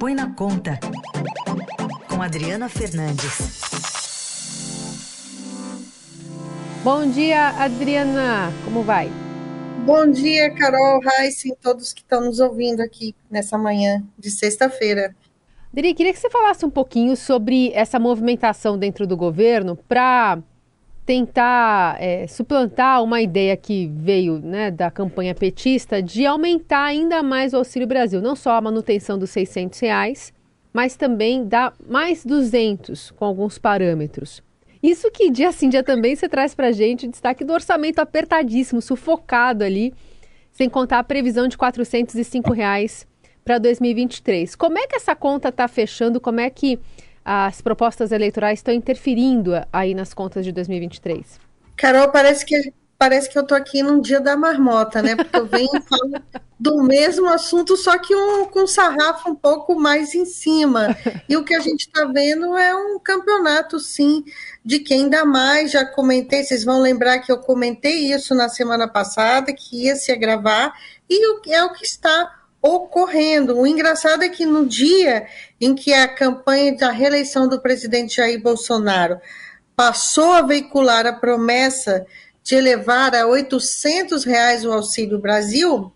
Põe na Conta, com Adriana Fernandes. Bom dia, Adriana. Como vai? Bom dia, Carol, Raíssa e todos que estão nos ouvindo aqui nessa manhã de sexta-feira. Dri, queria que você falasse um pouquinho sobre essa movimentação dentro do governo para tentar é, suplantar uma ideia que veio né, da campanha petista de aumentar ainda mais o Auxílio Brasil, não só a manutenção dos 600 reais, mas também dar mais 200 com alguns parâmetros. Isso que dia sim, dia também você traz para a gente o destaque do orçamento apertadíssimo, sufocado ali, sem contar a previsão de 405 reais para 2023. Como é que essa conta está fechando? Como é que as propostas eleitorais estão interferindo aí nas contas de 2023? Carol, parece que parece que eu tô aqui num dia da marmota, né? Porque eu venho falando do mesmo assunto, só que um, com um sarrafo um pouco mais em cima. E o que a gente está vendo é um campeonato, sim, de quem dá mais. Já comentei, vocês vão lembrar que eu comentei isso na semana passada, que ia se agravar, e é o que está ocorrendo. O engraçado é que no dia em que a campanha da reeleição do presidente Jair Bolsonaro passou a veicular a promessa de elevar a 800 reais o Auxílio Brasil,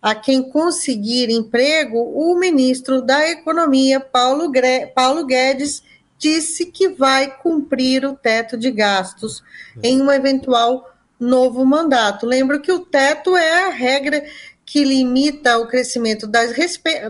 a quem conseguir emprego, o ministro da Economia, Paulo, Paulo Guedes, disse que vai cumprir o teto de gastos em um eventual novo mandato. Lembro que o teto é a regra que limita o crescimento das,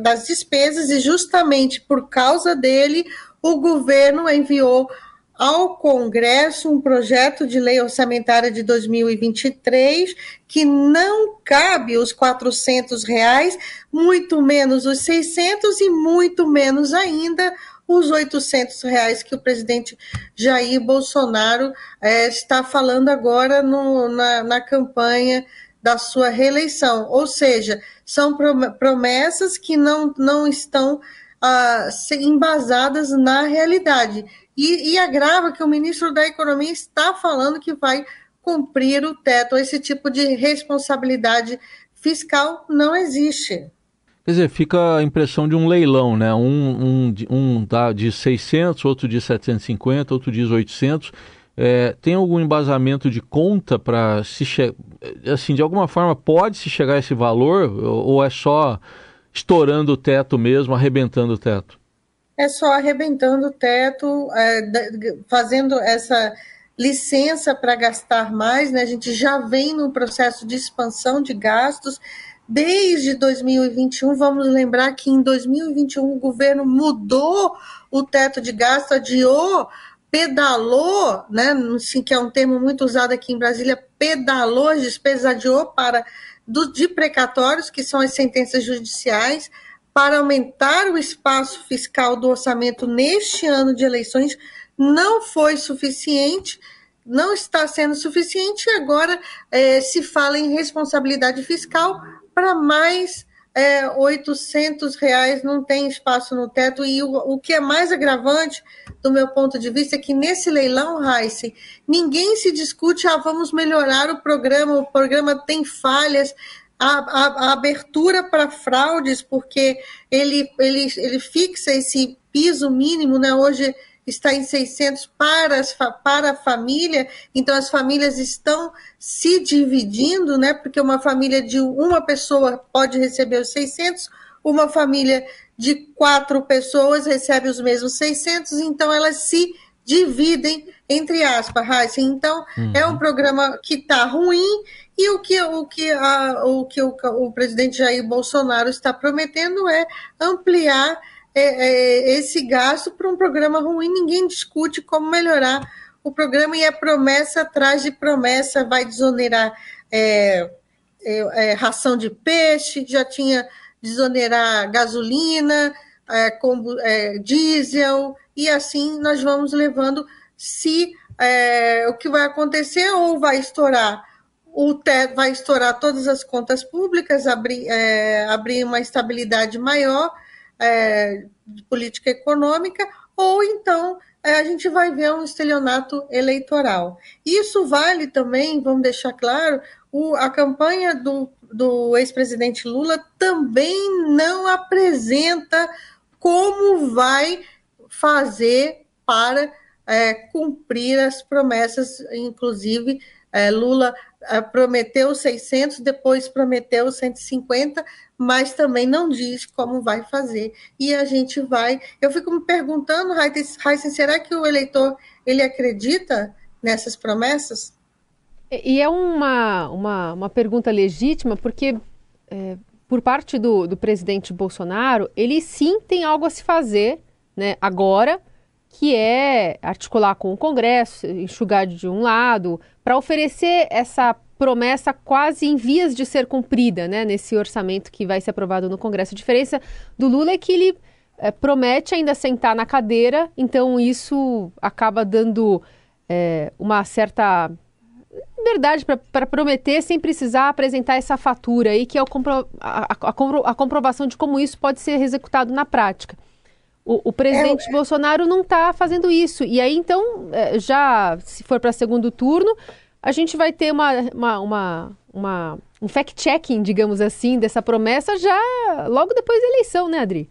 das despesas e justamente por causa dele o governo enviou ao Congresso um projeto de lei orçamentária de 2023 que não cabe os 400 reais, muito menos os 600 e muito menos ainda os 800 reais que o presidente Jair Bolsonaro é, está falando agora no, na, na campanha da sua reeleição. Ou seja, são promessas que não, não estão ah, embasadas na realidade. E, e agrava que o ministro da Economia está falando que vai cumprir o teto. Esse tipo de responsabilidade fiscal não existe. Quer dizer, fica a impressão de um leilão, né? Um, um, um dá de 600, outro de 750, outro diz 800 é, tem algum embasamento de conta para se assim de alguma forma pode se chegar a esse valor ou é só estourando o teto mesmo, arrebentando o teto? É só arrebentando o teto, é, fazendo essa licença para gastar mais, né? A gente já vem num processo de expansão de gastos desde 2021. Vamos lembrar que em 2021 o governo mudou o teto de gasto, adiou pedalou, né, assim, que é um termo muito usado aqui em Brasília, pedalou as despesas, adiou para do, de precatórios, que são as sentenças judiciais, para aumentar o espaço fiscal do orçamento neste ano de eleições, não foi suficiente, não está sendo suficiente, e agora é, se fala em responsabilidade fiscal para mais é, 800 reais não tem espaço no teto. E o, o que é mais agravante, do meu ponto de vista, é que nesse leilão, Heisen, ninguém se discute, ah, vamos melhorar o programa, o programa tem falhas. A, a, a abertura para fraudes, porque ele, ele, ele fixa esse piso mínimo, né? Hoje está em 600 para, as, para a família, então as famílias estão se dividindo, né? Porque uma família de uma pessoa pode receber os 600, uma família de quatro pessoas recebe os mesmos 600, então elas se dividem entre aspas, Raíssa. Então, uhum. é um programa que está ruim e o que, o que, a, o, que o, o presidente Jair Bolsonaro está prometendo é ampliar é, é, esse gasto para um programa ruim, ninguém discute como melhorar o programa e a promessa atrás de promessa. Vai desonerar é, é, é ração de peixe, já tinha desonerar gasolina, é, combo, diesel, e assim nós vamos levando se o que vai acontecer ou vai estourar o teto vai estourar todas as contas públicas, abrir, abrir uma estabilidade maior é, de política econômica, ou então é, a gente vai ver um estelionato eleitoral. Isso vale também, vamos deixar claro, o, a campanha do, do ex-presidente Lula também não apresenta como vai fazer para é, cumprir as promessas, inclusive é, Lula é, prometeu 600, depois prometeu 150, mas também não diz como vai fazer. E a gente vai. Eu fico me perguntando, Heisen, será que o eleitor ele acredita nessas promessas? E é uma, uma, uma pergunta legítima, porque é, por parte do, do presidente Bolsonaro, ele sim tem algo a se fazer né, agora, que é articular com o Congresso, enxugar de um lado, para oferecer essa promessa quase em vias de ser cumprida né, nesse orçamento que vai ser aprovado no Congresso. A diferença do Lula é que ele é, promete ainda sentar na cadeira, então isso acaba dando é, uma certa verdade para prometer sem precisar apresentar essa fatura aí, que é compro, a, a, a, comprovação de como isso pode ser executado na prática. O, o presidente é, Bolsonaro não está fazendo isso. E aí, então, é, já se for para segundo turno, a gente vai ter uma, uma, uma, uma um fact-checking, digamos assim, dessa promessa já logo depois da eleição, né, Adri?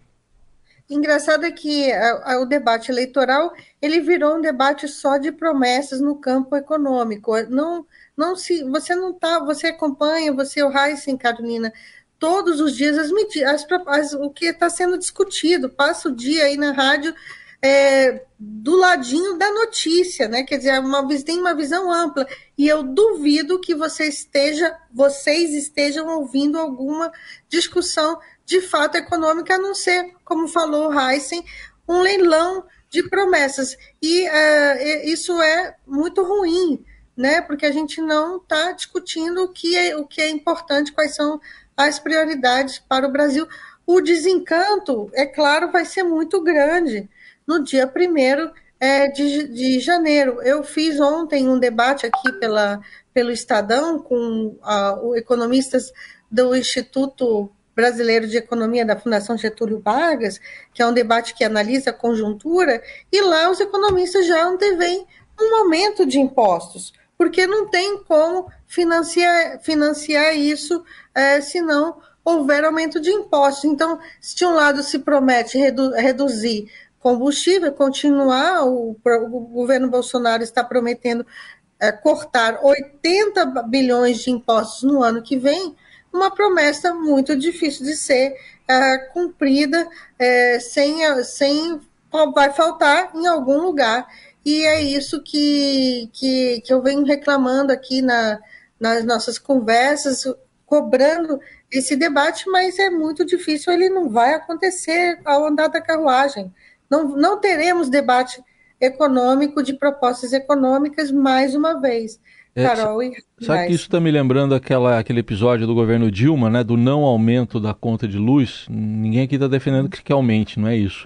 Engraçado é que a, a, o debate eleitoral ele virou um debate só de promessas no campo econômico. Não, não se você não tá, você acompanha, você o Heisen, Carolina, todos os dias as medidas, as, o que está sendo discutido. Passa o dia aí na rádio é, do ladinho da notícia, né? Quer dizer, uma, tem uma visão ampla. E eu duvido que você esteja, vocês estejam ouvindo alguma discussão de fato econômica, a não ser, como falou Heisen, um leilão de promessas. E uh, isso é muito ruim, né? Porque a gente não está discutindo o que, é, o que é importante, quais são as prioridades para o Brasil. O desencanto, é claro, vai ser muito grande no dia 1 é, de, de janeiro. Eu fiz ontem um debate aqui pela, pelo Estadão com uh, economistas do Instituto Brasileiro de Economia da Fundação Getúlio Vargas, que é um debate que analisa a conjuntura, e lá os economistas já antevêm um aumento de impostos, porque não tem como financiar, financiar isso é, se não houver aumento de impostos. Então, se de um lado se promete redu reduzir combustível, continuar, o, o, governo Bolsonaro está prometendo é, cortar 80 bilhões de impostos no ano que vem, uma promessa muito difícil de ser é, cumprida, é, sem, sem vai faltar em algum lugar. E é isso que, que, que eu venho reclamando aqui na, nas nossas conversas, cobrando esse debate, mas é muito difícil, ele não vai acontecer ao andar da carruagem. Não, não teremos debate econômico de propostas econômicas mais uma vez. É, Carol e Sabe que isso está me lembrando aquela, aquele episódio do governo Dilma, né? Do não aumento da conta de luz. Ninguém aqui está defendendo que, que aumente, não é isso.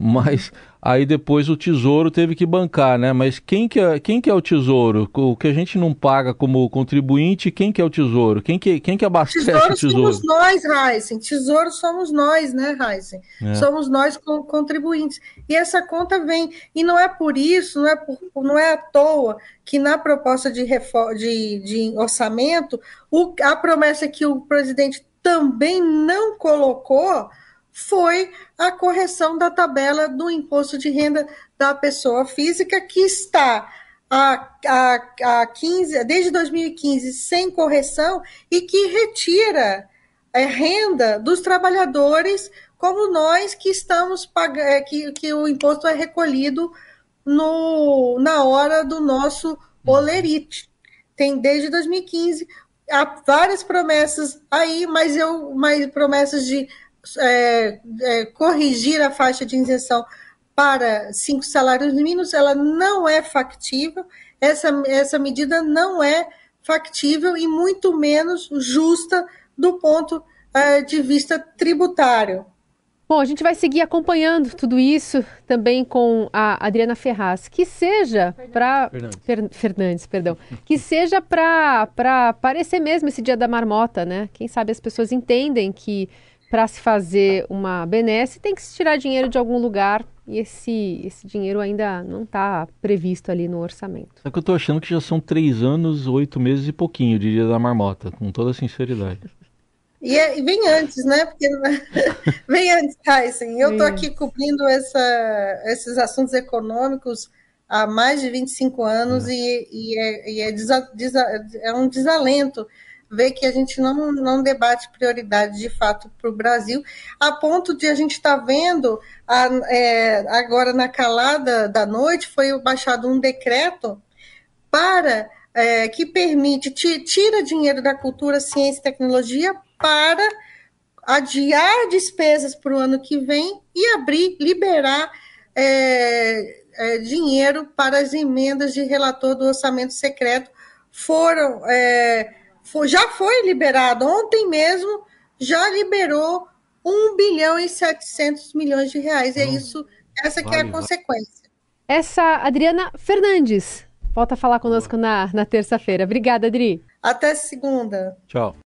Mas aí depois o Tesouro teve que bancar, né? Mas quem que é, quem que é o Tesouro? O que a gente não paga como contribuinte, quem que é o Tesouro? Quem que, quem que abastece tesouro o Tesouro? Somos nós, Heisen. Tesouro somos nós, né, Heisen? É. Somos nós contribuintes. E essa conta vem. E não é por isso, não é, por, não é à toa que na proposta de, de, de orçamento, o, a promessa que o presidente também não colocou foi a correção da tabela do imposto de renda da pessoa física, que está a, a, a 15, desde 2015 sem correção e que retira é, renda dos trabalhadores como nós que estamos pagando, é, que, que o imposto é recolhido no, na hora do nosso olerite. Tem desde 2015 há várias promessas aí, mas eu, mas promessas de é, é, corrigir a faixa de isenção para cinco salários mínimos, ela não é factível, essa, essa medida não é factível e muito menos justa do ponto é, de vista tributário. Bom, a gente vai seguir acompanhando tudo isso também com a Adriana Ferraz, que seja para Fernandes. Fernandes, perdão, que seja para aparecer mesmo esse dia da marmota, né? Quem sabe as pessoas entendem que para se fazer uma benesse, tem que se tirar dinheiro de algum lugar e esse, esse dinheiro ainda não está previsto ali no orçamento. É que eu estou achando que já são três anos, oito meses e pouquinho de Dia da Marmota, com toda sinceridade. E, é, e, vem antes, né? Porque vem antes, Tyson. Eu estou aqui cobrindo essa, esses assuntos econômicos há mais de 25 anos é. e, e, é, e é, desa, desa, é, um desalento ver que a gente não, não debate prioridade de fato para o Brasil, a ponto de a gente estar tá vendo a, é, agora na calada da noite foi baixado um decreto para é, que permite, tira dinheiro da cultura, ciência e tecnologia para adiar despesas para o ano que vem e abrir, liberar é, é, dinheiro para as emendas de relator do orçamento secreto. Foram, é, já foi liberado ontem mesmo, já liberou 1 bilhão e 700 milhões de reais. E é isso, essa que é a consequência. Essa Adriana Fernandes volta a falar conosco na, na terça-feira. Obrigada, Adri. Até segunda. Tchau.